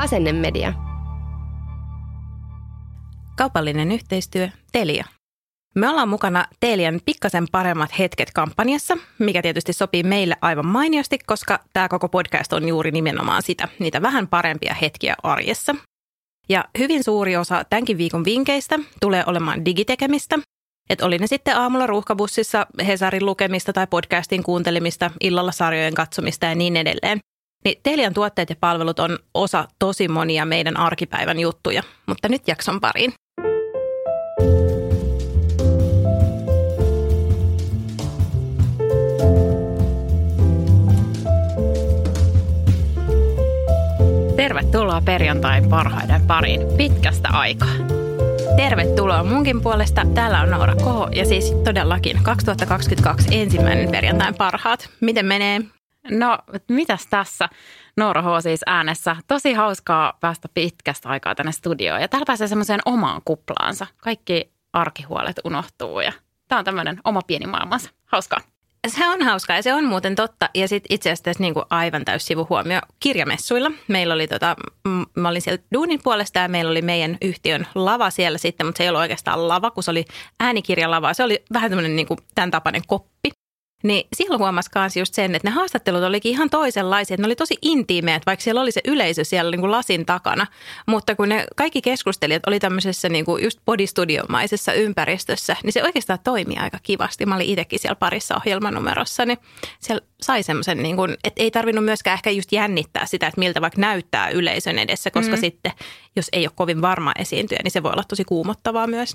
Asennemedia. Kaupallinen yhteistyö Telia. Me ollaan mukana Telian Pikkasen paremmat hetket kampanjassa, mikä tietysti sopii meille aivan mainiosti, koska tämä koko podcast on juuri nimenomaan sitä, niitä vähän parempia hetkiä arjessa. Ja hyvin suuri osa tämänkin viikon vinkkeistä tulee olemaan digitekemistä, että oli ne sitten aamulla ruuhkabussissa Hesarin lukemista tai podcastin kuuntelemista, illalla sarjojen katsomista ja niin edelleen. Niin Telian tuotteet ja palvelut on osa tosi monia meidän arkipäivän juttuja, mutta nyt jakson pariin. Tervetuloa perjantain parhaiden pariin pitkästä aikaa. Tervetuloa munkin puolesta. Täällä on Noora Koho ja siis todellakin 2022 ensimmäinen perjantain parhaat. Miten menee? No, mitäs tässä? Noora H. siis äänessä. Tosi hauskaa päästä pitkästä aikaa tänne studioon. Ja täällä pääsee semmoiseen omaan kuplaansa. Kaikki arkihuolet unohtuu ja tämä on tämmöinen oma pieni maailmansa. Hauskaa. Se on hauskaa ja se on muuten totta. Ja sitten itse asiassa niin kuin aivan täys sivuhuomio kirjamessuilla. Meillä oli tota, mä olin siellä Duunin puolesta ja meillä oli meidän yhtiön lava siellä sitten, mutta se ei ollut oikeastaan lava, kun se oli äänikirjalava. Se oli vähän tämmöinen niin kuin tämän tapainen koppi. Niin silloin huomasi myös just sen, että ne haastattelut olikin ihan toisenlaisia. Että ne oli tosi intiimeet, vaikka siellä oli se yleisö siellä niin kuin lasin takana. Mutta kun ne kaikki keskustelijat oli tämmöisessä niin kuin just bodistudiomaisessa ympäristössä, niin se oikeastaan toimi aika kivasti. Mä olin itsekin siellä parissa ohjelmanumerossa, niin siellä sai semmoisen, niin kuin, että ei tarvinnut myöskään ehkä just jännittää sitä, että miltä vaikka näyttää yleisön edessä, koska mm. sitten jos ei ole kovin varma esiintyä, niin se voi olla tosi kuumottavaa myös.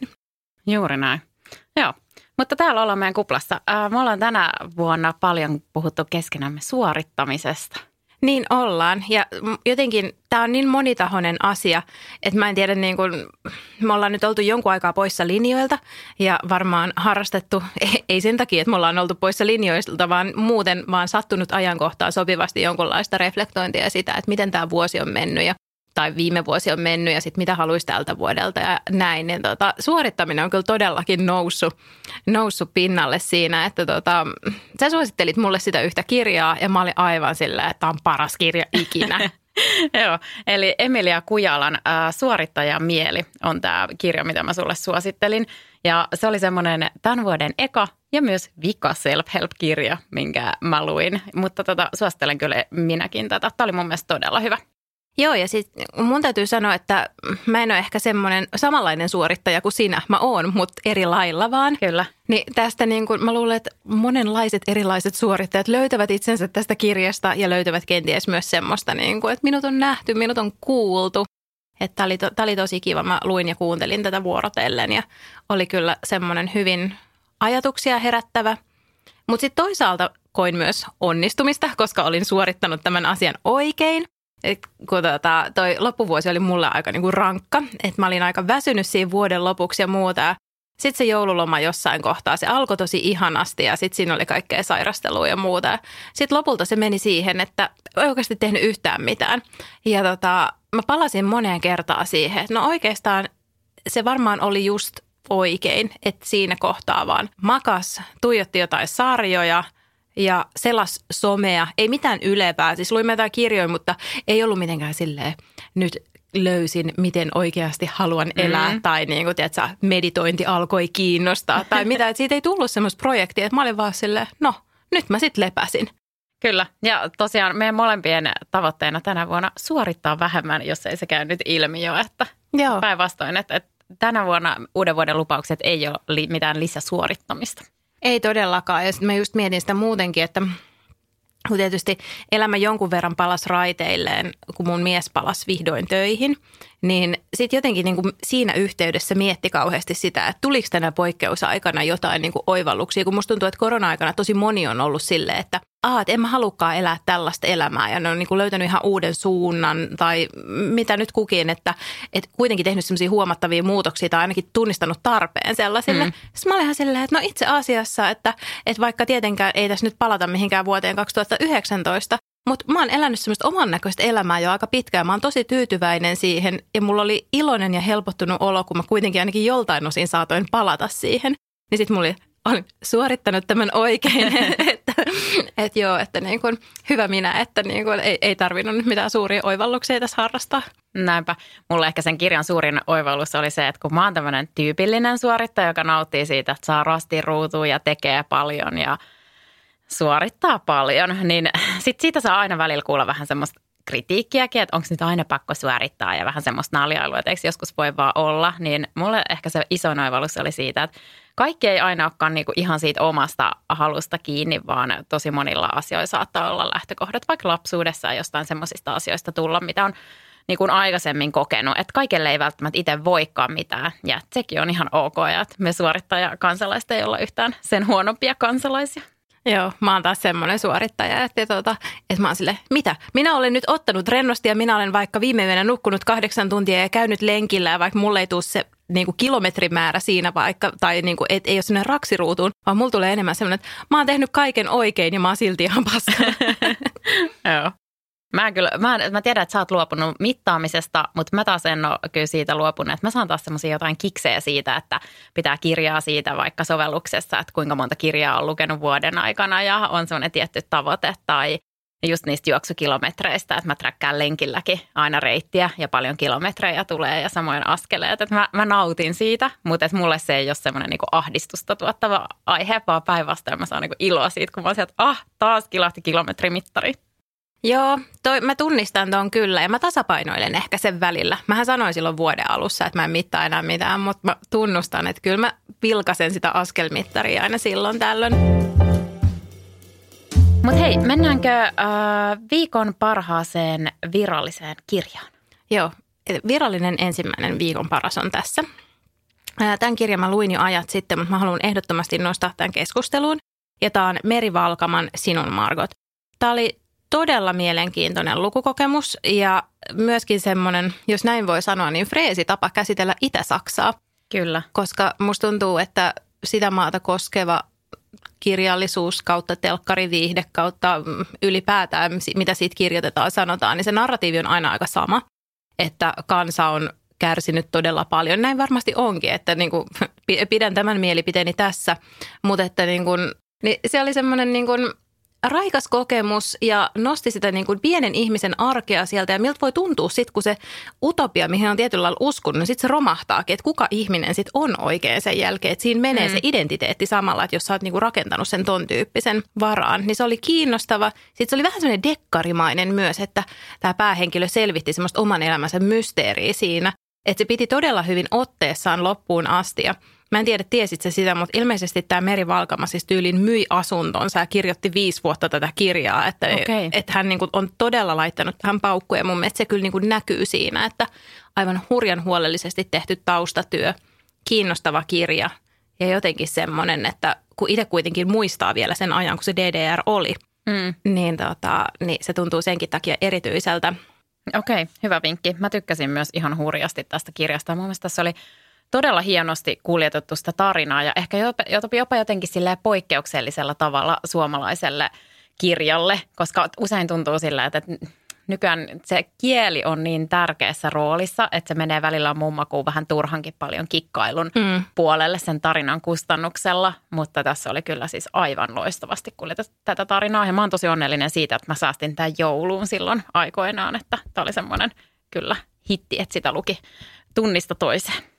Juuri näin. Joo. Mutta täällä ollaan meidän kuplassa. Me ollaan tänä vuonna paljon puhuttu keskenämme suorittamisesta. Niin ollaan. Ja jotenkin tämä on niin monitahoinen asia, että mä en tiedä, niin kun, me ollaan nyt oltu jonkun aikaa poissa linjoilta ja varmaan harrastettu, ei sen takia, että me ollaan oltu poissa linjoilta, vaan muuten vaan sattunut ajankohtaan sopivasti jonkunlaista reflektointia sitä, että miten tämä vuosi on mennyt ja tai viime vuosi on mennyt ja sitten mitä haluaisi tältä vuodelta ja näin. Niin tota, suorittaminen on kyllä todellakin noussut, noussut pinnalle siinä, että tota, sä suosittelit mulle sitä yhtä kirjaa ja mä olin aivan sillä, että tämä on paras kirja ikinä. Joo, eli Emilia Kujalan äh, Suorittajan mieli on tämä kirja, mitä mä sulle suosittelin. Ja se oli semmoinen tämän vuoden eka ja myös vika self-help-kirja, minkä mä luin. Mutta tota, suosittelen kyllä minäkin tätä. Tämä oli mun mielestä todella hyvä. Joo, ja sitten mun täytyy sanoa, että mä en ole ehkä semmoinen samanlainen suorittaja kuin sinä. Mä oon, mutta eri lailla vaan. Kyllä. Niin tästä niin kuin, mä luulen, että monenlaiset erilaiset suorittajat löytävät itsensä tästä kirjasta ja löytävät kenties myös semmoista, niin kuin, että minut on nähty, minut on kuultu. Että tämä oli, to, oli tosi kiva. Mä luin ja kuuntelin tätä vuorotellen ja oli kyllä semmoinen hyvin ajatuksia herättävä. Mutta sitten toisaalta koin myös onnistumista, koska olin suorittanut tämän asian oikein kun tota, toi loppuvuosi oli mulle aika niinku rankka, että mä olin aika väsynyt siinä vuoden lopuksi ja muuta. Sitten se joululoma jossain kohtaa, se alkoi tosi ihanasti ja sitten siinä oli kaikkea sairastelua ja muuta. Sitten lopulta se meni siihen, että ei oikeasti tehnyt yhtään mitään. Ja tota, mä palasin moneen kertaan siihen, että no oikeastaan se varmaan oli just oikein, että siinä kohtaa vaan makas, tuijotti jotain sarjoja – ja selas somea, ei mitään ylempää. Siis luimme jotain kirjoja, mutta ei ollut mitenkään silleen, nyt löysin, miten oikeasti haluan elää mm. tai niin kuin, tiedätkö, meditointi alkoi kiinnostaa tai mitä. Siitä ei tullut semmoista projektia, että mä olin vaan silleen, no nyt mä sitten lepäsin. Kyllä, ja tosiaan meidän molempien tavoitteena tänä vuonna suorittaa vähemmän, jos ei se käy nyt ilmi jo, että Joo. päinvastoin, että, että tänä vuonna uuden vuoden lupaukset ei ole li, mitään lisäsuorittamista. Ei todellakaan. Ja sitten mä just mietin sitä muutenkin, että Kun tietysti elämä jonkun verran palas raiteilleen, kun mun mies palasi vihdoin töihin, niin sitten jotenkin niin kuin siinä yhteydessä mietti kauheasti sitä, että tuliko tänä poikkeusaikana jotain niin kuin oivalluksia, kun musta tuntuu, että korona-aikana tosi moni on ollut silleen, että Aa, että en mä halukkaan elää tällaista elämää ja ne on niin kuin löytänyt ihan uuden suunnan tai mitä nyt kukin, että, että kuitenkin tehnyt semmoisia huomattavia muutoksia tai ainakin tunnistanut tarpeen sellaisille. Mm. Sitten mä olin ihan silleen, että no itse asiassa, että, että vaikka tietenkään ei tässä nyt palata mihinkään vuoteen 2019, mutta mä oon elänyt semmoista oman näköistä elämää jo aika pitkään. Mä oon tosi tyytyväinen siihen ja mulla oli iloinen ja helpottunut olo, kun mä kuitenkin ainakin joltain osin saatoin palata siihen. Niin sitten mulla olin suorittanut tämän oikein, että, että joo, että niin kuin, hyvä minä, että niin kuin, ei, ei tarvinnut mitään suuria oivalluksia tässä harrastaa. Näinpä. Mulle ehkä sen kirjan suurin oivallus oli se, että kun mä oon tämmöinen tyypillinen suorittaja, joka nauttii siitä, että saa rastin ruutuun ja tekee paljon ja suorittaa paljon, niin sit siitä saa aina välillä kuulla vähän semmoista kritiikkiäkin, että onko nyt aina pakko suorittaa ja vähän semmoista naljailua, että eikö joskus voi vaan olla, niin mulle ehkä se iso oivallus oli siitä, että kaikki ei aina olekaan niinku ihan siitä omasta halusta kiinni, vaan tosi monilla asioilla saattaa olla lähtökohdat, vaikka lapsuudessa jostain semmoisista asioista tulla, mitä on niin kuin aikaisemmin kokenut, että kaikille ei välttämättä itse voikaan mitään. Ja sekin on ihan ok, ja että me suorittaja kansalaiset ei olla yhtään sen huonompia kansalaisia. Joo, mä oon taas semmoinen suorittaja, että, tuota, että mä oon sille, mitä? Minä olen nyt ottanut rennosti ja minä olen vaikka viime yönä nukkunut kahdeksan tuntia ja käynyt lenkillä ja vaikka mulle ei tule se niin kuin kilometrimäärä siinä vaikka, tai niin kuin, et ei ole sellainen raksiruutuun, vaan mulla tulee enemmän semmoinen, että mä oon tehnyt kaiken oikein ja mä oon silti ihan paska. Joo. Mä, kyllä, mä, mä tiedän, että sä oot luopunut mittaamisesta, mutta mä taas en ole kyllä siitä luopunut. Että mä saan taas semmoisia jotain kiksejä siitä, että pitää kirjaa siitä vaikka sovelluksessa, että kuinka monta kirjaa on lukenut vuoden aikana ja on semmoinen tietty tavoite tai just niistä juoksukilometreistä, että mä träkkään lenkilläkin aina reittiä ja paljon kilometrejä tulee ja samoin askeleet. Että mä, mä nautin siitä, mutta että mulle se ei ole semmoinen niin ahdistusta tuottava aihe, vaan päinvastoin mä saan niin iloa siitä, kun mä oon sieltä, ah, taas kilahti kilometrimittari. Joo, toi, mä tunnistan tuon kyllä ja mä tasapainoilen ehkä sen välillä. Mähän sanoin silloin vuoden alussa, että mä en mittaa enää mitään, mutta mä tunnustan, että kyllä mä vilkasen sitä askelmittaria aina silloin tällöin. Mutta hei, mennäänkö äh, viikon parhaaseen viralliseen kirjaan? Joo, virallinen ensimmäinen viikon paras on tässä. Äh, tämän kirjan mä luin jo ajat sitten, mutta mä haluan ehdottomasti nostaa tämän keskusteluun. Ja tämä on Meri Valkaman Sinun Margot. Tämä oli todella mielenkiintoinen lukukokemus ja myöskin semmoinen, jos näin voi sanoa, niin freesi tapa käsitellä Itä-Saksaa. Kyllä. Koska musta tuntuu, että sitä maata koskeva kirjallisuus kautta telkkariviihde kautta ylipäätään, mitä siitä kirjoitetaan, sanotaan, niin se narratiivi on aina aika sama, että kansa on kärsinyt todella paljon. Näin varmasti onkin, että niin kuin, pidän tämän mielipiteeni tässä, mutta että niin kuin, niin se oli semmoinen niin kuin, raikas kokemus ja nosti sitä niin kuin pienen ihmisen arkea sieltä ja miltä voi tuntua sitten, kun se utopia, mihin on tietyllä lailla uskonut, niin sitten se romahtaakin, että kuka ihminen sitten on oikein sen jälkeen, että siinä menee mm. se identiteetti samalla, että jos sä oot niin kuin rakentanut sen ton tyyppisen varaan, niin se oli kiinnostava. Sitten se oli vähän semmoinen dekkarimainen myös, että tämä päähenkilö selvitti semmoista oman elämänsä mysteeriä siinä, että se piti todella hyvin otteessaan loppuun asti ja Mä en tiedä, tiesit se sitä, mutta ilmeisesti tämä Meri Valkama siis tyylin myi asuntonsa ja kirjoitti viisi vuotta tätä kirjaa. Että, okay. että hän niin kuin on todella laittanut tähän paukkuun ja mun mielestä se kyllä niin kuin näkyy siinä, että aivan hurjan huolellisesti tehty taustatyö, kiinnostava kirja ja jotenkin semmoinen, että kun itse kuitenkin muistaa vielä sen ajan, kun se DDR oli, mm. niin, tota, niin se tuntuu senkin takia erityiseltä. Okei, okay, hyvä vinkki. Mä tykkäsin myös ihan hurjasti tästä kirjasta. Mun mielestä tässä oli todella hienosti kuljetettu sitä tarinaa ja ehkä jopa, jopa jotenkin poikkeuksellisella tavalla suomalaiselle kirjalle, koska usein tuntuu sillä, että nykyään se kieli on niin tärkeässä roolissa, että se menee välillä mummakuun vähän turhankin paljon kikkailun mm. puolelle sen tarinan kustannuksella, mutta tässä oli kyllä siis aivan loistavasti kuljetettu tätä tarinaa ja mä oon tosi onnellinen siitä, että mä säästin tämän jouluun silloin aikoinaan, että tämä oli semmoinen kyllä hitti, että sitä luki tunnista toiseen.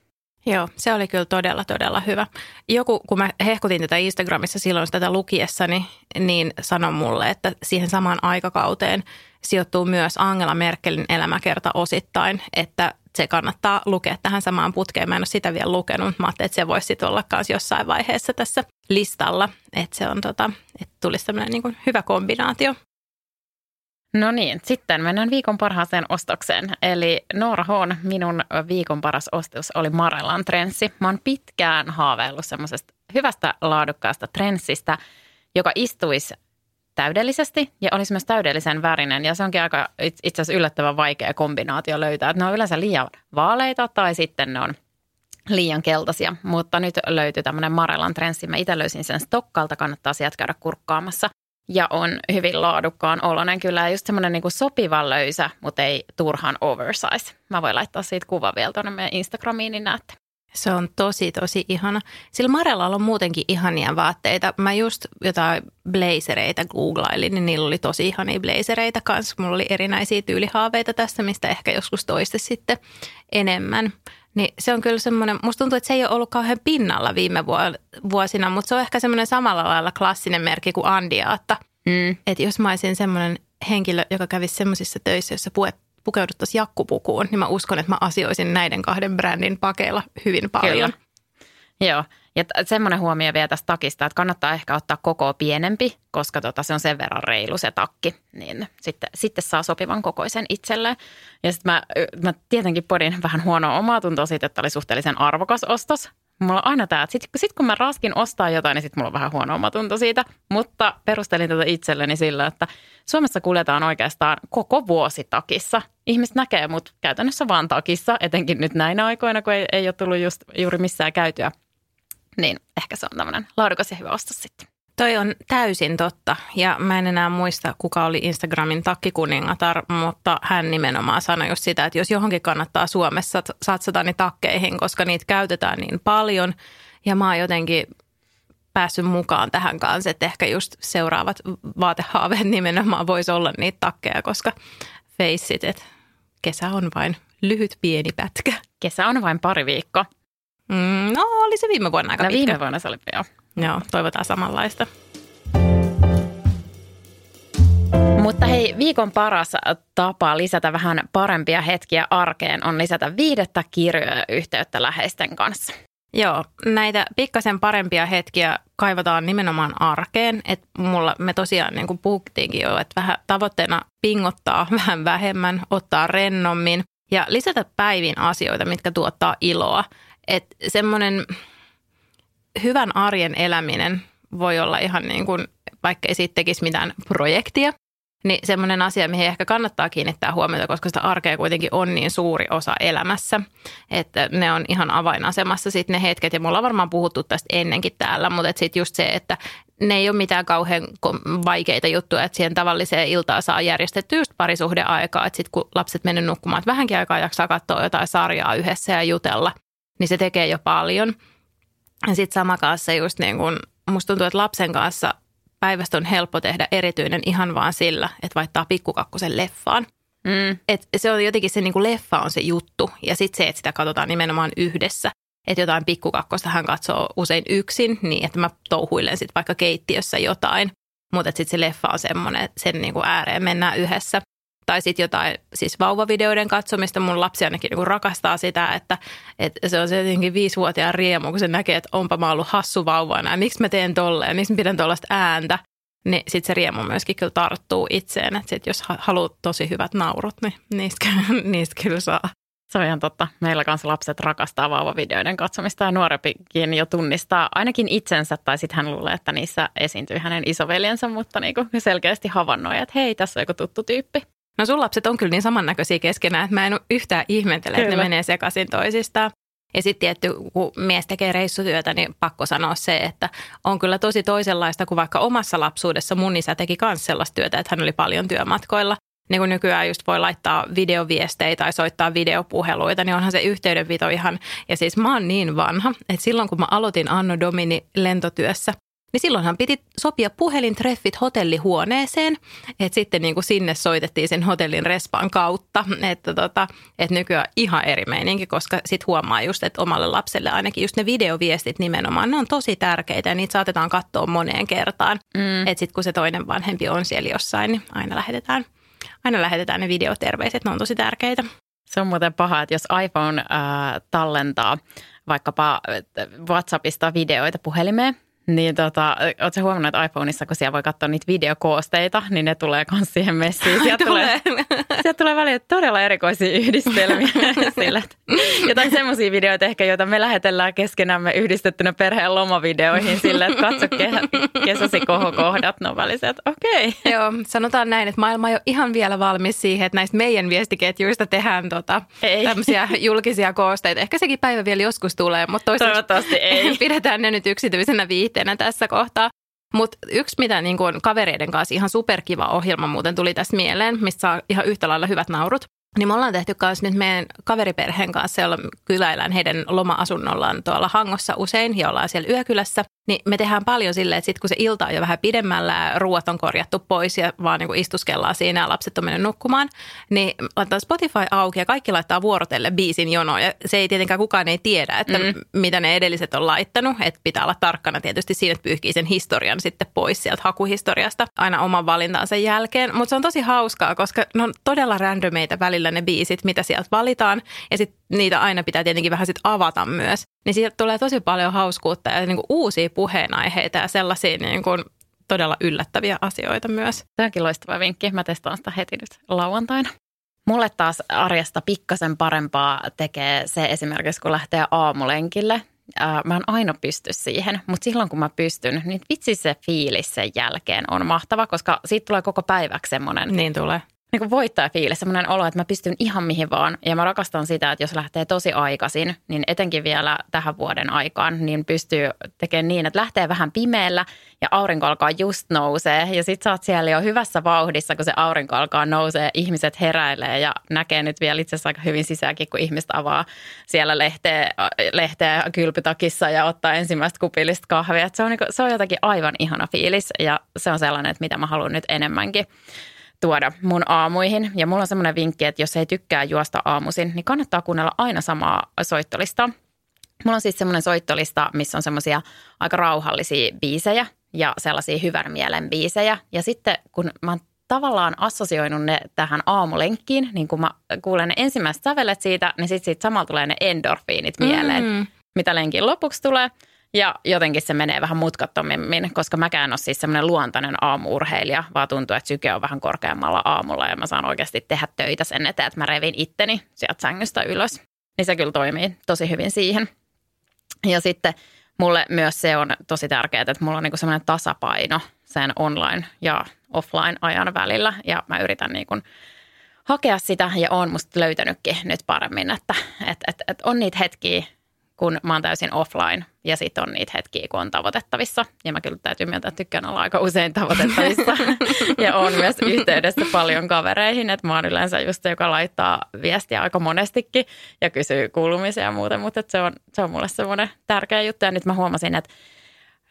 Joo, se oli kyllä todella, todella hyvä. Joku, kun mä hehkutin tätä Instagramissa silloin tätä lukiessani, niin sanoi mulle, että siihen samaan aikakauteen sijoittuu myös Angela Merkelin elämäkerta osittain, että se kannattaa lukea tähän samaan putkeen. Mä en ole sitä vielä lukenut, mä ajattelin, että se voisi olla myös jossain vaiheessa tässä listalla, että se on tota, että tulisi tämmöinen niin hyvä kombinaatio. No niin, sitten mennään viikon parhaaseen ostokseen. Eli Noora Hoon, minun viikon paras ostos oli Marellan trenssi. Mä oon pitkään haaveillut semmoisesta hyvästä laadukkaasta trenssistä, joka istuisi täydellisesti ja olisi myös täydellisen värinen. Ja se onkin aika itse asiassa yllättävän vaikea kombinaatio löytää. Että ne on yleensä liian vaaleita tai sitten ne on liian keltaisia. Mutta nyt löytyy tämmöinen Marellan trenssi. Mä itse löysin sen Stokkalta, kannattaa sieltä käydä kurkkaamassa. Ja on hyvin laadukkaan oloinen kyllä. Just semmoinen niin sopivan löysä, mutta ei turhan oversize. Mä voin laittaa siitä kuva vielä tuonne meidän Instagramiin, niin näette. Se on tosi, tosi ihana. Sillä Marella on muutenkin ihania vaatteita. Mä just jotain blazereita googlailin, niin niillä oli tosi ihania blazereita kanssa. Mulla oli erinäisiä tyylihaaveita tästä, mistä ehkä joskus toiste sitten enemmän. Niin se on kyllä semmoinen, musta tuntuu, että se ei ole ollut kauhean pinnalla viime vuosina, mutta se on ehkä semmoinen samalla lailla klassinen merkki kuin Andiaatta. Mm. Että jos mä olisin semmoinen henkilö, joka kävisi semmoisissa töissä, jossa puet, pukeuduttaisiin jakkupukuun, niin mä uskon, että mä asioisin näiden kahden brändin pakeilla hyvin paljon. Kyllä. Joo, ja semmoinen huomio vielä tästä takista, että kannattaa ehkä ottaa koko pienempi, koska tota, se on sen verran reilu se takki, niin sitten, sitten saa sopivan kokoisen itselleen. Ja sitten mä, mä tietenkin podin vähän huonoa omaa tuntoa siitä, että oli suhteellisen arvokas ostos, Mulla on aina tämä, että sitten sit kun mä raskin ostaa jotain, niin sitten mulla on vähän huono omatunto siitä. Mutta perustelin tätä itselleni sillä, että Suomessa kuljetaan oikeastaan koko vuosi takissa. Ihmiset näkee mut käytännössä vaan takissa, etenkin nyt näinä aikoina, kun ei, ei ole tullut just juuri missään käytyä. Niin ehkä se on tämmöinen laadukas ja hyvä ostos sitten. Toi on täysin totta ja mä en enää muista, kuka oli Instagramin takkikuningatar, mutta hän nimenomaan sanoi just sitä, että jos johonkin kannattaa Suomessa satsata niin takkeihin, koska niitä käytetään niin paljon ja mä oon jotenkin päässyt mukaan tähän kanssa, että ehkä just seuraavat vaatehaaveet nimenomaan voisi olla niitä takkeja, koska feissit, että kesä on vain lyhyt pieni pätkä. Kesä on vain pari viikkoa. Mm, no oli se viime vuonna aika no, pitkä. viime vuonna se oli, joo. Joo, toivotaan samanlaista. Mutta hei, viikon paras tapa lisätä vähän parempia hetkiä arkeen on lisätä viidettä kirjoja yhteyttä läheisten kanssa. Joo, näitä pikkasen parempia hetkiä kaivataan nimenomaan arkeen. Että mulla me tosiaan niin kuin puhuttiinkin jo, että vähän tavoitteena pingottaa vähän vähemmän, ottaa rennommin ja lisätä päivin asioita, mitkä tuottaa iloa. Että semmoinen hyvän arjen eläminen voi olla ihan niin kuin, vaikka ei siitä tekisi mitään projektia, niin semmoinen asia, mihin ehkä kannattaa kiinnittää huomiota, koska sitä arkea kuitenkin on niin suuri osa elämässä, että ne on ihan avainasemassa sitten ne hetket, ja mulla on varmaan puhuttu tästä ennenkin täällä, mutta sitten just se, että ne ei ole mitään kauhean vaikeita juttuja, että siihen tavalliseen iltaan saa järjestetty just parisuhdeaikaa, että sitten kun lapset mennyt nukkumaan, että vähänkin aikaa jaksaa katsoa jotain sarjaa yhdessä ja jutella, niin se tekee jo paljon – ja sitten sama kanssa just niin kuin, musta tuntuu, että lapsen kanssa päivästä on helppo tehdä erityinen ihan vaan sillä, että vaihtaa pikkukakkosen leffaan. Mm. Et se on jotenkin se niin kuin leffa on se juttu ja sitten se, että sitä katsotaan nimenomaan yhdessä. Että jotain pikkukakkosta hän katsoo usein yksin niin, että mä touhuilen sitten vaikka keittiössä jotain. Mutta sitten se leffa on semmoinen, sen niin kuin ääreen mennään yhdessä. Tai sitten jotain siis vauvavideoiden katsomista. Mun lapsi ainakin niin rakastaa sitä, että, että se on se jotenkin viisivuotiaan riemu, kun se näkee, että onpa mä ollut hassu vauvana ja miksi mä teen tolleen, miksi mä pidän tollaista ääntä. Niin sitten se riemu myöskin kyllä tarttuu itseen, että sit jos haluat tosi hyvät naurut, niin niistä, niistä kyllä saa. Se on ihan totta. Meillä kanssa lapset rakastaa vauvavideoiden katsomista ja nuorempikin jo tunnistaa ainakin itsensä tai sitten hän luulee, että niissä esiintyy hänen isoveljensä, mutta niin kuin selkeästi havainnoi, että hei, tässä on joku tuttu tyyppi. No sun lapset on kyllä niin samannäköisiä keskenään, että mä en yhtään ihmetellä, että ne menee sekaisin toisistaan. Ja sitten tietty, kun mies tekee reissutyötä, niin pakko sanoa se, että on kyllä tosi toisenlaista kuin vaikka omassa lapsuudessa. Mun isä teki myös sellaista työtä, että hän oli paljon työmatkoilla. Niin kuin nykyään just voi laittaa videoviestejä tai soittaa videopuheluita, niin onhan se yhteydenpito ihan... Ja siis mä oon niin vanha, että silloin kun mä aloitin Anno Domini lentotyössä, niin silloinhan piti sopia puhelintreffit hotellihuoneeseen, että sitten niin kuin sinne soitettiin sen hotellin respaan kautta, että, tota, että nykyään ihan eri meininki, koska sitten huomaa just, että omalle lapselle ainakin just ne videoviestit nimenomaan, ne on tosi tärkeitä ja niitä saatetaan katsoa moneen kertaan, mm. että sitten kun se toinen vanhempi on siellä jossain, niin aina lähetetään, aina lähetetään ne videoterveiset, ne on tosi tärkeitä. Se on muuten paha, että jos iPhone äh, tallentaa vaikkapa WhatsAppista videoita puhelimeen, Niin tota, ootko huomannut, että iPhoneissa, kun siellä voi katsoa niitä videokoosteita, niin ne tulee myös siihen messiin. Sieltä tulee, sieltä tulee välillä todella erikoisia yhdistelmiä sille. Jotain semmoisia videoita ehkä, joita me lähetellään keskenämme yhdistettynä perheen lomavideoihin sille, että katso ke- kesäsi kohokohdat. No väliset, okei. Okay. Joo, sanotaan näin, että maailma ei ole ihan vielä valmis siihen, että näistä meidän viestiketjuista tehdään tota, tämmöisiä julkisia koosteita. Ehkä sekin päivä vielä joskus tulee, mutta toivottavasti ei. pidetään ne nyt yksityisenä viihteenä tässä kohtaa. Mutta yksi, mitä niin kun kavereiden kanssa ihan superkiva ohjelma muuten tuli tässä mieleen, mistä saa ihan yhtä lailla hyvät naurut, niin me ollaan tehty myös nyt meidän kaveriperheen kanssa, jolla kyläillään heidän loma-asunnollaan tuolla Hangossa usein ja ollaan siellä yökylässä. Niin me tehdään paljon silleen, että sitten kun se ilta on jo vähän pidemmällä ruoat on korjattu pois ja vaan niin kuin istuskellaan siinä ja lapset on mennyt nukkumaan, niin laittaa Spotify auki ja kaikki laittaa vuorotelle biisin jono. Ja se ei tietenkään kukaan ei tiedä, että mm. mitä ne edelliset on laittanut. Että pitää olla tarkkana tietysti siinä, että pyyhkii sen historian sitten pois sieltä hakuhistoriasta aina oman valintaansa jälkeen. Mutta se on tosi hauskaa, koska ne on todella randomeita välillä ne biisit, mitä sieltä valitaan. Ja sitten niitä aina pitää tietenkin vähän sit avata myös. Niin siitä tulee tosi paljon hauskuutta ja niin kuin uusia puheenaiheita ja sellaisia niin kuin todella yllättäviä asioita myös. Tämä onkin loistava vinkki. Mä testaan sitä heti nyt lauantaina. Mulle taas arjesta pikkasen parempaa tekee se esimerkiksi, kun lähtee aamulenkille. Mä en aina pysty siihen, mutta silloin kun mä pystyn, niin vitsi se fiilis sen jälkeen on mahtava, koska siitä tulee koko päiväksi semmoinen. Niin tulee niin kuin voittajafiilis, semmoinen olo, että mä pystyn ihan mihin vaan. Ja mä rakastan sitä, että jos lähtee tosi aikaisin, niin etenkin vielä tähän vuoden aikaan, niin pystyy tekemään niin, että lähtee vähän pimeällä ja aurinko alkaa just nousee. Ja sit sä oot siellä jo hyvässä vauhdissa, kun se aurinko alkaa nousee, ihmiset heräilee ja näkee nyt vielä itse asiassa aika hyvin sisääkin, kun ihmiset avaa siellä lehteä, lehteä kylpytakissa ja ottaa ensimmäistä kupillista kahvia. se, on, niin kuin, se on jotakin aivan ihana fiilis ja se on sellainen, että mitä mä haluan nyt enemmänkin tuoda mun aamuihin. Ja mulla on semmoinen vinkki, että jos ei tykkää juosta aamuisin, niin kannattaa kuunnella aina samaa soittolista. Mulla on siis semmoinen soittolista, missä on semmoisia aika rauhallisia biisejä ja sellaisia hyvän mielen biisejä. Ja sitten kun mä oon tavallaan assosioinut ne tähän aamulenkkiin, niin kun mä kuulen ne ensimmäiset sävelet siitä, niin sitten siitä samalla tulee ne endorfiinit mieleen, mm. mitä lenkin lopuksi tulee – ja jotenkin se menee vähän mutkattomimmin, koska mäkään ole siis semmoinen luontainen aamuurheilija, vaan tuntuu, että syke on vähän korkeammalla aamulla ja mä saan oikeasti tehdä töitä sen eteen, että mä revin itteni sieltä sängystä ylös. Niin se kyllä toimii tosi hyvin siihen. Ja sitten mulle myös se on tosi tärkeää, että mulla on niinku semmoinen tasapaino sen online ja offline ajan välillä ja mä yritän niinku hakea sitä ja oon musta löytänytkin nyt paremmin, että et, et, et on niitä hetkiä, kun mä oon täysin offline ja sitten on niitä hetkiä, kun on tavoitettavissa. Ja mä kyllä täytyy myöntää, että tykkään olla aika usein tavoitettavissa. ja on myös yhteydessä paljon kavereihin, että mä oon yleensä just se, joka laittaa viestiä aika monestikin ja kysyy kuulumisia ja muuten, mutta se on, se on mulle semmoinen tärkeä juttu. Ja nyt mä huomasin, että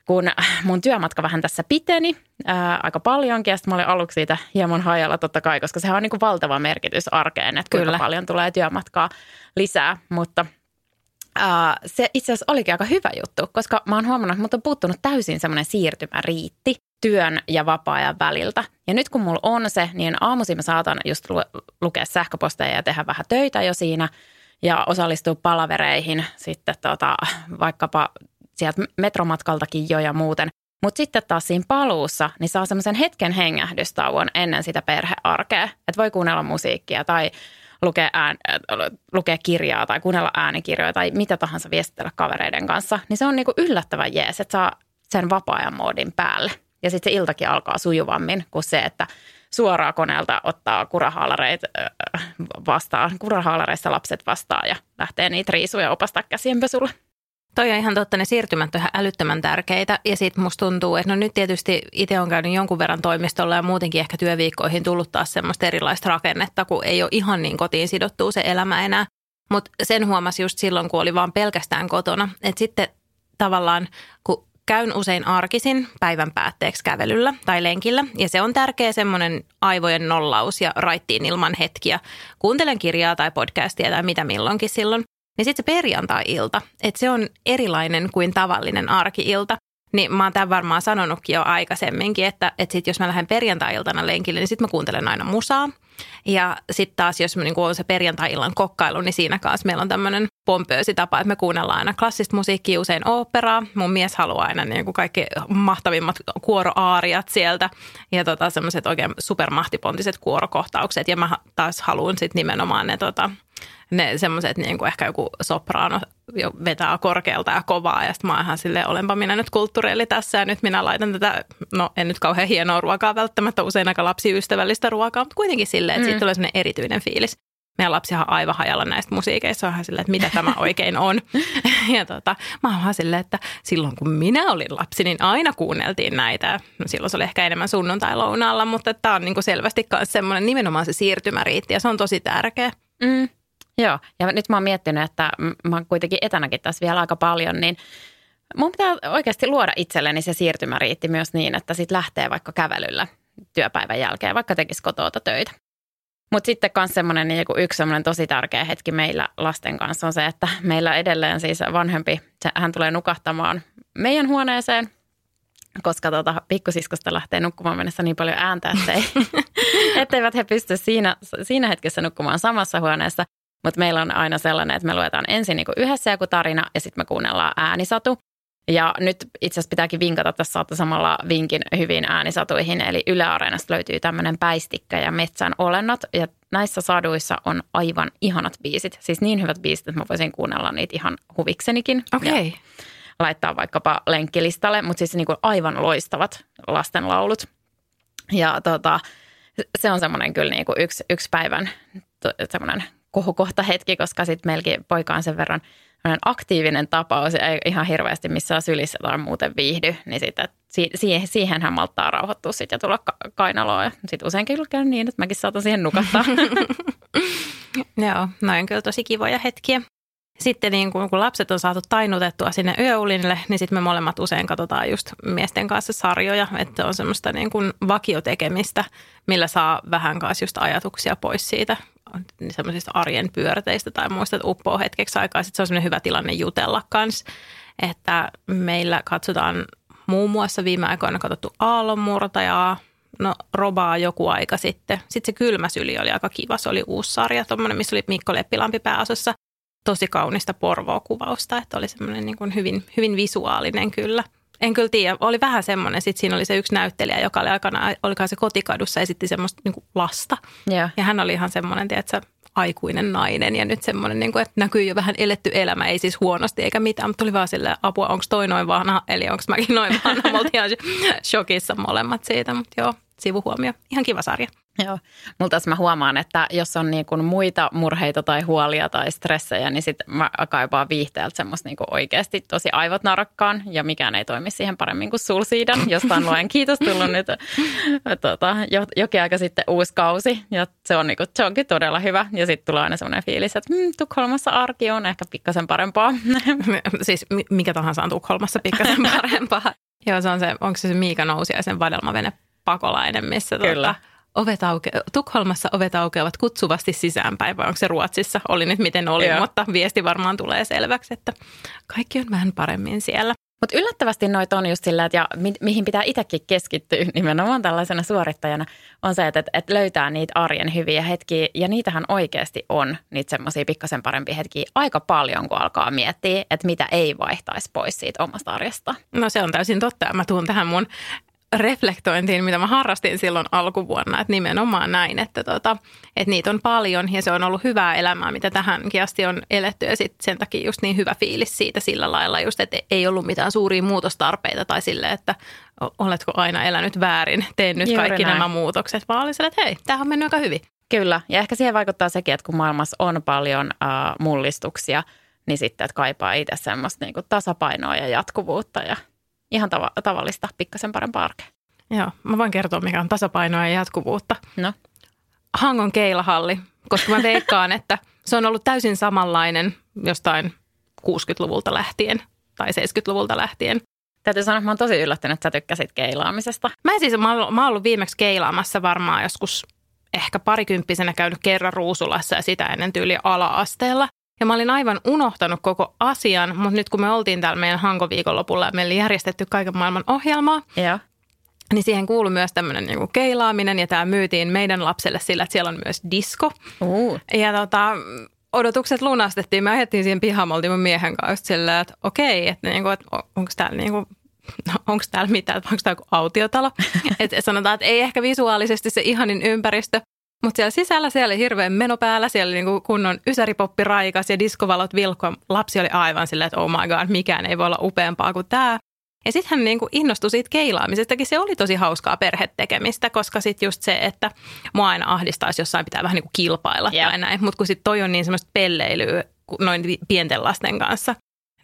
kun mun työmatka vähän tässä piteni ää, aika paljonkin, ja sitten mä olin aluksi siitä hieman hajalla totta kai, koska sehän on niin kuin valtava merkitys arkeen, että kuinka Kyllä. paljon tulee työmatkaa lisää, mutta – Uh, se itse asiassa olikin aika hyvä juttu, koska mä oon huomannut, että mut on puuttunut täysin semmoinen siirtymäriitti työn ja vapaa-ajan väliltä. Ja nyt kun mulla on se, niin aamuisin mä saatan just lu- lukea sähköposteja ja tehdä vähän töitä jo siinä ja osallistua palavereihin sitten tota, vaikkapa sieltä metromatkaltakin jo ja muuten. Mutta sitten taas siinä paluussa, niin saa semmoisen hetken hengähdystauon ennen sitä perhearkea. Että voi kuunnella musiikkia tai lukea, ään, lukea kirjaa tai kuunnella äänikirjoja tai mitä tahansa viestitellä kavereiden kanssa, niin se on niinku yllättävän jees, että saa sen vapaa-ajan moodin päälle. Ja sitten se iltakin alkaa sujuvammin kuin se, että suoraan koneelta ottaa kurahaalareet vastaan, kurahaalareissa lapset vastaan ja lähtee niitä riisuja opastaa käsienpesulle. Toi on ihan totta, ne siirtymät on ihan älyttömän tärkeitä ja sitten musta tuntuu, että no nyt tietysti itse on käynyt jonkun verran toimistolla ja muutenkin ehkä työviikkoihin tullut taas semmoista erilaista rakennetta, kun ei ole ihan niin kotiin sidottuu se elämä enää. Mutta sen huomasi just silloin, kun oli vaan pelkästään kotona, että sitten tavallaan kun käyn usein arkisin päivän päätteeksi kävelyllä tai lenkillä. Ja se on tärkeä semmoinen aivojen nollaus ja raittiin ilman hetkiä. Kuuntelen kirjaa tai podcastia tai mitä milloinkin silloin. Niin sitten se perjantai-ilta, että se on erilainen kuin tavallinen arki-ilta. Niin mä oon tämän varmaan sanonutkin jo aikaisemminkin, että, että sit jos mä lähden perjantai-iltana lenkille, niin sitten mä kuuntelen aina musaa. Ja sitten taas, jos niin on se perjantai-illan kokkailu, niin siinä kanssa meillä on tämmöinen pompöösi tapa, että me kuunnellaan aina klassista musiikkia, usein operaa. Mun mies haluaa aina niin kuin kaikki mahtavimmat kuoroaariat sieltä ja tota, semmoiset oikein supermahtipontiset kuorokohtaukset. Ja mä taas haluan sitten nimenomaan ne tota, ne semmoiset niin kuin ehkä joku sopraano jo vetää korkealta ja kovaa ja sitten mä ihan silleen, olenpa minä nyt kulttuurelli tässä ja nyt minä laitan tätä, no en nyt kauhean hienoa ruokaa välttämättä, usein aika lapsiystävällistä ruokaa, mutta kuitenkin silleen, että mm. siitä tulee semmoinen erityinen fiilis. Meidän lapsihan on aivan hajalla näistä musiikeista, onhan silleen, että mitä tämä oikein on. ja tota, mä oon silleen, että silloin kun minä olin lapsi, niin aina kuunneltiin näitä. No silloin se oli ehkä enemmän sunnuntai-lounaalla, mutta tämä on niin kuin selvästi myös semmoinen nimenomaan se siirtymäriitti ja se on tosi tärkeä. Mm. Joo, ja nyt mä oon miettinyt, että mä oon kuitenkin etänäkin tässä vielä aika paljon, niin mun pitää oikeasti luoda itselleni se siirtymäriitti myös niin, että sit lähtee vaikka kävelyllä työpäivän jälkeen, vaikka tekisi kotoota töitä. Mutta sitten myös semmoinen niin yksi semmoinen tosi tärkeä hetki meillä lasten kanssa on se, että meillä edelleen siis vanhempi, hän tulee nukahtamaan meidän huoneeseen, koska tuota, pikkusiskosta lähtee nukkumaan mennessä niin paljon ääntä, ettei, etteivät he pysty siinä, siinä hetkessä nukkumaan samassa huoneessa. Mutta meillä on aina sellainen, että me luetaan ensin niin yhdessä joku tarina ja sitten me kuunnellaan äänisatu. Ja nyt itse asiassa pitääkin vinkata, tässä saatte samalla vinkin hyvin äänisatuihin. Eli Yle Areenasta löytyy tämmöinen päistikkä ja metsän olennot. Ja näissä saduissa on aivan ihanat biisit. Siis niin hyvät biisit, että mä voisin kuunnella niitä ihan huviksenikin. Okei. Okay. Laittaa vaikkapa lenkkilistalle, mutta siis niin kuin aivan loistavat lastenlaulut. Ja tota, se on semmoinen kyllä niin kuin yksi, yksi päivän semmoinen kohokohta hetki, koska sitten meilläkin poika on sen verran aktiivinen tapaus ja ei ihan hirveästi missään sylissä tai muuten viihdy, niin sitten siihen, siihen hän malttaa rauhoittua sitten ja tulla kainaloon. Ja sitten useinkin käy niin, että mäkin saatan siihen nukahtaa. Joo, noin kyllä tosi kivoja hetkiä. Sitten niin kun, kun lapset on saatu tainutettua sinne yöulinille, niin sitten me molemmat usein katsotaan just miesten kanssa sarjoja, että on semmoista niin kuin vakiotekemistä, millä saa vähän kanssa just ajatuksia pois siitä semmoisista arjen pyörteistä tai muista, että uppoo hetkeksi aikaa. Sitten se on semmoinen hyvä tilanne jutella kanssa, että meillä katsotaan muun muassa viime aikoina katsottu aallonmurtajaa, no Robaa joku aika sitten. Sitten se Kylmä syli oli aika kiva, se oli uusi sarja, missä oli Mikko Leppilampi pääosassa. Tosi kaunista Porvoa-kuvausta, että oli semmoinen niin kuin hyvin, hyvin visuaalinen kyllä. En kyllä tiedä, oli vähän semmoinen, sitten siinä oli se yksi näyttelijä, joka oli aikana, olikaan se kotikadussa, esitti semmoista niin lasta. Yeah. Ja hän oli ihan semmoinen, tiedätkö, aikuinen nainen ja nyt semmoinen, niin kuin, että näkyy jo vähän eletty elämä, ei siis huonosti eikä mitään, mutta tuli vaan silleen, apua, onko toi noin vanha, eli onko mäkin noin vanha, me oltiin ihan shokissa molemmat siitä, mutta joo, sivuhuomio, ihan kiva sarja. Joo, mutta tässä mä huomaan, että jos on niin kuin muita murheita tai huolia tai stressejä, niin sitten mä kaipaan viihteeltä semmoista niin oikeasti tosi aivot narakkaan ja mikään ei toimi siihen paremmin kuin sulsiidan, jostain luen kiitos tullut nyt tota, jokin aika sitten uusi kausi ja se, on niin kuin, se onkin todella hyvä ja sitten tulee aina semmoinen fiilis, että mm, Tukholmassa arki on ehkä pikkasen parempaa. siis mikä tahansa on Tukholmassa pikkasen parempaa. Joo, se on se, onko se se Miika Nousiaisen vadelmavene pakolainen, missä Kyllä. Tuota, ovet auke- Tukholmassa ovet aukeavat kutsuvasti sisäänpäin, vai onko se Ruotsissa? Oli nyt miten oli, Joo. mutta viesti varmaan tulee selväksi, että kaikki on vähän paremmin siellä. Mutta yllättävästi noita on just sillä, että ja mi- mihin pitää itsekin keskittyä nimenomaan tällaisena suorittajana, on se, että, että löytää niitä arjen hyviä hetkiä. Ja niitähän oikeasti on, niitä semmoisia pikkasen parempia hetkiä, aika paljon, kun alkaa miettiä, että mitä ei vaihtaisi pois siitä omasta arjesta. No se on täysin totta. Mä tuun tähän mun reflektointiin, mitä mä harrastin silloin alkuvuonna, että nimenomaan näin, että, tota, että niitä on paljon ja se on ollut hyvää elämää, mitä tähänkin asti on eletty ja sitten sen takia just niin hyvä fiilis siitä sillä lailla just, että ei ollut mitään suuria muutostarpeita tai sille, että oletko aina elänyt väärin, teen nyt Juuri kaikki näin. nämä muutokset, vaan oli sille, että hei, tämä on mennyt aika hyvin. Kyllä, ja ehkä siihen vaikuttaa sekin, että kun maailmassa on paljon äh, mullistuksia, niin sitten, että kaipaa itse semmoista niin kuin tasapainoa ja jatkuvuutta ja ihan tav- tavallista, pikkasen parempaa arkea. Joo, mä voin kertoa, mikä on tasapainoa ja jatkuvuutta. No. Hangon keilahalli, koska mä veikkaan, että se on ollut täysin samanlainen jostain 60-luvulta lähtien tai 70-luvulta lähtien. Täytyy sanoa, että mä oon tosi yllättynyt, että sä tykkäsit keilaamisesta. Mä siis, mä oon, mä oon ollut viimeksi keilaamassa varmaan joskus ehkä parikymppisenä käynyt kerran Ruusulassa ja sitä ennen tyyli ala-asteella. Ja mä olin aivan unohtanut koko asian, mutta nyt kun me oltiin täällä meidän Hanko-viikonlopulla ja meillä oli järjestetty kaiken maailman ohjelmaa, ja. niin siihen kuului myös tämmöinen niin keilaaminen ja tämä myytiin meidän lapselle sillä, että siellä on myös disko. Uh. Ja tota, odotukset lunastettiin. Me ajettiin siihen pihaan, me oltiin mun miehen kanssa silleen, että okei, että, niinku, että onko täällä niinku, onko täällä mitään, onko tämä joku autiotalo. et sanotaan, että ei ehkä visuaalisesti se ihanin ympäristö, mutta siellä sisällä siellä oli hirveän meno päällä, siellä oli niinku kunnon ysäripoppi raikas ja diskovalot vilkko. Lapsi oli aivan silleen, että oh my god, mikään ei voi olla upeampaa kuin tämä. Ja sitten hän niin kuin innostui siitä keilaamisestakin. Se oli tosi hauskaa perhetekemistä, koska sitten just se, että mua aina ahdistaisi jossain pitää vähän niin kuin kilpailla yeah. tai näin. Mutta kun sitten toi on niin semmoista pelleilyä noin pienten lasten kanssa,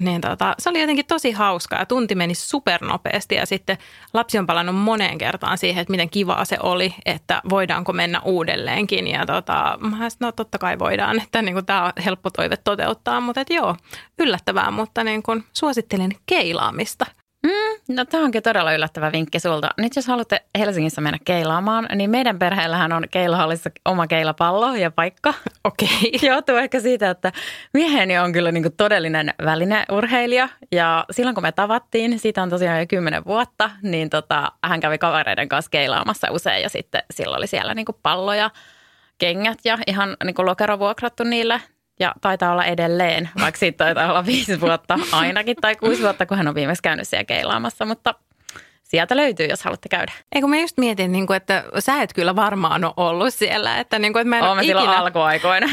niin tota, se oli jotenkin tosi hauskaa ja tunti meni supernopeasti ja sitten lapsi on palannut moneen kertaan siihen, että miten kivaa se oli, että voidaanko mennä uudelleenkin. Ja tota, mä sanoin, no totta kai voidaan, että niin kuin, tämä on helppo toive toteuttaa, mutta että joo, yllättävää, mutta niin kuin, suosittelen keilaamista – Mm, no tämä onkin todella yllättävä vinkki sulta. Nyt jos haluatte Helsingissä mennä keilaamaan, niin meidän perheellähän on keilahallissa oma keilapallo ja paikka. Okei. Okay. Joutuu ehkä siitä, että mieheni on kyllä niin todellinen välineurheilija ja silloin kun me tavattiin, siitä on tosiaan jo kymmenen vuotta, niin tota, hän kävi kavereiden kanssa keilaamassa usein ja sitten silloin oli siellä niin palloja, kengät ja ihan niin lokero vuokrattu niille ja taitaa olla edelleen, vaikka siitä taitaa olla viisi vuotta ainakin tai kuusi vuotta, kun hän on viimeksi käynyt siellä keilaamassa, mutta sieltä löytyy, jos haluatte käydä. Eikö mä just mietin, niin kuin, että sä et kyllä varmaan ole ollut siellä. Että, niin kuin, että mä en Olen silloin alkuaikoina.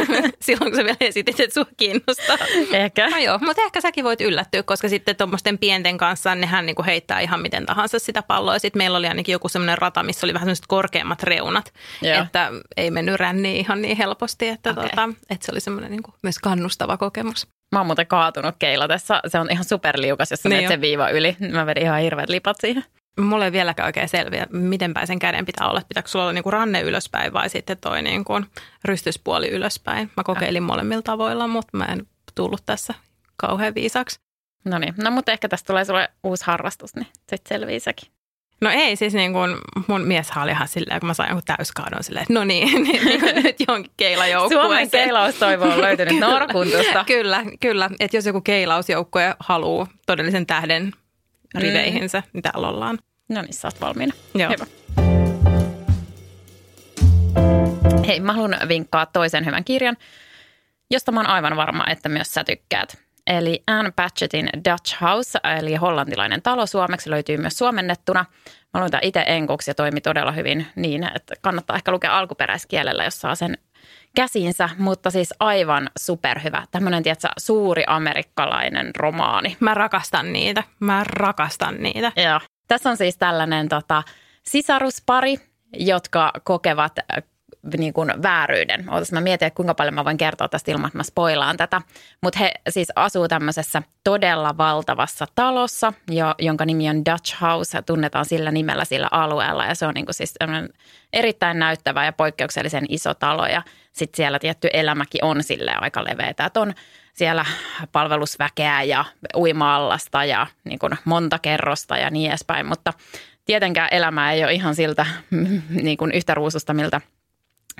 silloin kun sä vielä esitit, että sua kiinnostaa. Ehkä. No joo, mutta ehkä säkin voit yllättyä, koska sitten tuommoisten pienten kanssa nehän niin kuin heittää ihan miten tahansa sitä palloa. Sitten meillä oli ainakin joku semmoinen rata, missä oli vähän semmoiset korkeammat reunat, joo. että ei mennyt ränniin ihan niin helposti, että, okay. tota, että se oli semmoinen niin kuin myös kannustava kokemus. Mä oon muuten kaatunut keilatessa. Se on ihan superliukas, jos sä niin sen viiva yli. Mä vedin ihan hirveät lipat siihen. Mulla ei vieläkään oikein selviä, miten päin sen käden pitää olla. Pitääkö sulla olla niinku ranne ylöspäin vai sitten toi niinku rystyspuoli ylöspäin? Mä kokeilin molemmilla tavoilla, mutta mä en tullut tässä kauhean viisaksi. No niin, no mutta ehkä tästä tulee sulle uusi harrastus, niin sitten selvii sekin. No ei, siis niin kuin mun mies oli ihan silleen, kun mä sain jonkun täyskaadon silleen, että no niin, niin, niin kuin nyt jonkin keilajoukkueeseen. Suomen keilaustoivo on löytynyt Norkuntusta. kyllä, kyllä. Että jos joku keilausjoukkue haluaa todellisen tähden riveihinsä, mm. niin täällä ollaan. No niin, sä oot valmiina. Joo. Hyvä. Hei, mä haluan vinkkaa toisen hyvän kirjan, josta mä oon aivan varma, että myös sä tykkäät. Eli Anne Patchettin Dutch House, eli hollantilainen talo suomeksi, löytyy myös suomennettuna. Mä luin itse enkuksi ja toimi todella hyvin niin, että kannattaa ehkä lukea alkuperäiskielellä, jos saa sen käsiinsä, mutta siis aivan superhyvä. Tämmöinen, tiedätkö, suuri amerikkalainen romaani. Mä rakastan niitä. Mä rakastan niitä. Joo. Tässä on siis tällainen tota, sisaruspari, jotka kokevat niin kuin vääryyden. Ootas mä mietin, että kuinka paljon mä voin kertoa tästä ilman, että mä spoilaan tätä. Mutta he siis asuu tämmöisessä todella valtavassa talossa, jo, jonka nimi on Dutch House. Tunnetaan sillä nimellä sillä alueella ja se on niin kuin siis erittäin näyttävä ja poikkeuksellisen iso talo. Ja sitten siellä tietty elämäkin on sille aika. Että on siellä palvelusväkeä ja uima ja niin kuin monta kerrosta ja niin edespäin. Mutta tietenkään elämä ei ole ihan siltä niin kuin yhtä ruususta, miltä –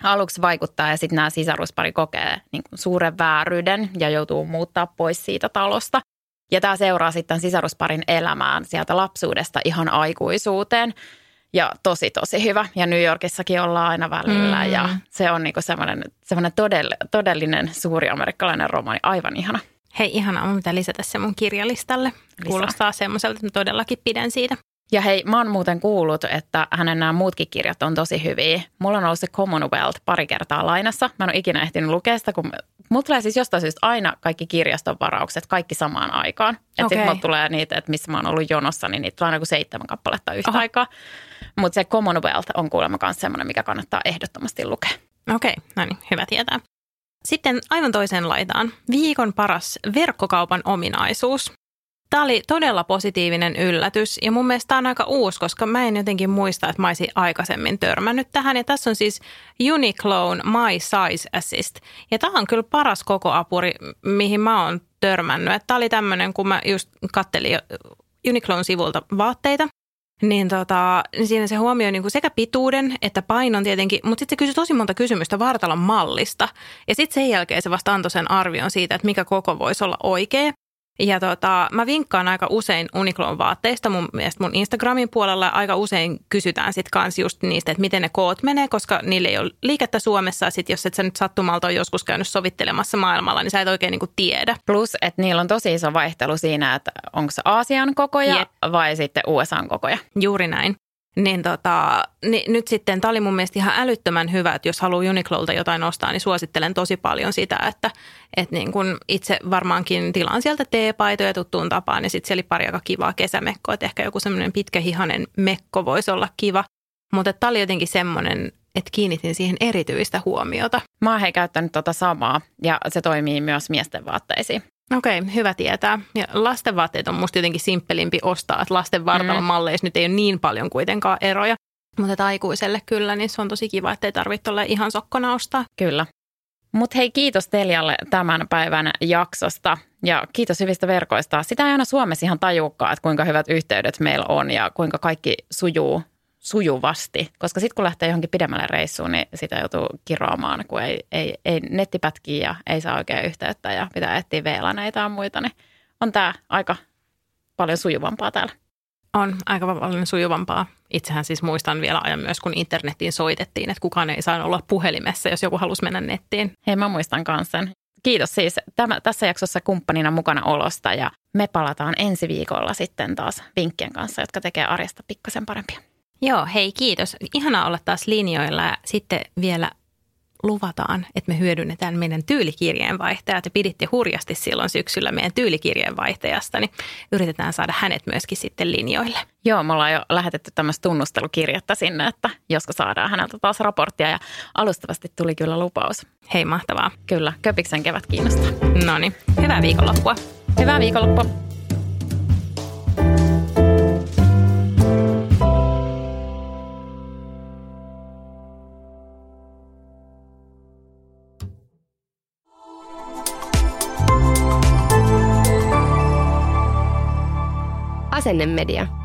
aluksi vaikuttaa ja sitten nämä sisaruspari kokee niin kuin suuren vääryyden ja joutuu muuttaa pois siitä talosta. Ja tämä seuraa sitten sisarusparin elämään sieltä lapsuudesta ihan aikuisuuteen. Ja tosi, tosi hyvä. Ja New Yorkissakin ollaan aina välillä. Mm. Ja se on niinku semmoinen, semmoinen todell- todellinen suuri amerikkalainen romaani. Aivan ihana. Hei, ihana. Mun pitää lisätä se mun kirjalistalle. Lisää. Kuulostaa semmoiselta, että mä todellakin pidän siitä. Ja hei, mä oon muuten kuullut, että hänen nämä muutkin kirjat on tosi hyviä. Mulla on ollut se Commonwealth pari kertaa lainassa. Mä en ole ikinä ehtinyt lukea sitä, kun mulla tulee siis jostain syystä aina kaikki kirjaston varaukset, kaikki samaan aikaan. Että okay. sitten tulee niitä, että missä mä oon ollut jonossa, niin niitä tulee aina kuin seitsemän kappaletta yhtä Aha. aikaa. Mutta se Commonwealth on kuulemma myös semmoinen, mikä kannattaa ehdottomasti lukea. Okei, okay, no niin, hyvä tietää. Sitten aivan toiseen laitaan. Viikon paras verkkokaupan ominaisuus. Tämä oli todella positiivinen yllätys ja mun mielestä tämä on aika uusi, koska mä en jotenkin muista, että mä olisin aikaisemmin törmännyt tähän. Ja tässä on siis Uniqlone My Size Assist. Ja tämä on kyllä paras koko apuri, mihin mä oon törmännyt. Tämä oli tämmöinen, kun mä just kattelin Uniqlone sivulta vaatteita, niin, tota, niin siinä se huomioi niin kuin sekä pituuden että painon tietenkin, mutta sitten se kysyi tosi monta kysymystä vartalon mallista. Ja sitten sen jälkeen se vasta antoi sen arvion siitä, että mikä koko voisi olla oikea. Ja tota, mä vinkkaan aika usein Uniqlon vaatteista. Mun mielestä mun Instagramin puolella aika usein kysytään sit kans just niistä, että miten ne koot menee, koska niille ei ole liikettä Suomessa. Sit jos et sä nyt sattumalta ole joskus käynyt sovittelemassa maailmalla, niin sä et oikein niinku tiedä. Plus, että niillä on tosi iso vaihtelu siinä, että onko se Aasian kokoja Jep. vai sitten USAn kokoja. Juuri näin. Niin tota, niin nyt sitten, tämä oli mun mielestä ihan älyttömän hyvä, että jos haluaa Uniqlolta jotain ostaa, niin suosittelen tosi paljon sitä, että, että niin kun itse varmaankin tilaan sieltä teepaitoja tuttuun tapaan, niin sitten siellä oli pari aika kivaa kesämekkoa, että ehkä joku semmoinen pitkähihanen mekko voisi olla kiva. Mutta tämä oli jotenkin semmoinen, että kiinnitin siihen erityistä huomiota. Mä oon hei käyttänyt tota samaa ja se toimii myös miesten vaatteisiin. Okei, okay, hyvä tietää. Ja lastenvaatteet on musta jotenkin simppelimpi ostaa, että lasten vartalon mm. malleissa nyt ei ole niin paljon kuitenkaan eroja. Mutta aikuiselle kyllä, niin se on tosi kiva, että ei tarvitse olla ihan sokkona ostaa. Kyllä. Mutta hei, kiitos Teljalle tämän päivän jaksosta ja kiitos hyvistä verkoista. Sitä ei aina Suomessa ihan tajuukaan, että kuinka hyvät yhteydet meillä on ja kuinka kaikki sujuu sujuvasti, koska sitten kun lähtee johonkin pidemmälle reissuun, niin sitä joutuu kiroamaan, kun ei, ei, ei netti pätkii ja ei saa oikein yhteyttä ja pitää etsiä VLAneita ja muita, niin on tämä aika paljon sujuvampaa täällä. On aika paljon sujuvampaa. Itsehän siis muistan vielä ajan myös, kun internettiin soitettiin, että kukaan ei saa olla puhelimessa, jos joku halusi mennä nettiin. Hei, mä muistan kanssa sen. Kiitos siis tämä, tässä jaksossa kumppanina mukana olosta ja me palataan ensi viikolla sitten taas vinkkien kanssa, jotka tekee arjesta pikkasen parempia. Joo, hei kiitos. Ihana olla taas linjoilla ja sitten vielä luvataan, että me hyödynnetään meidän tyylikirjeenvaihtajat. Ja piditte hurjasti silloin syksyllä meidän tyylikirjeenvaihtajasta, niin yritetään saada hänet myöskin sitten linjoille. Joo, me ollaan jo lähetetty tämmöistä tunnustelukirjettä sinne, että josko saadaan häneltä taas raporttia ja alustavasti tuli kyllä lupaus. Hei, mahtavaa. Kyllä, Köpiksen kevät kiinnostaa. No niin, hyvää viikonloppua. Hyvää viikonloppua. Asennemedia.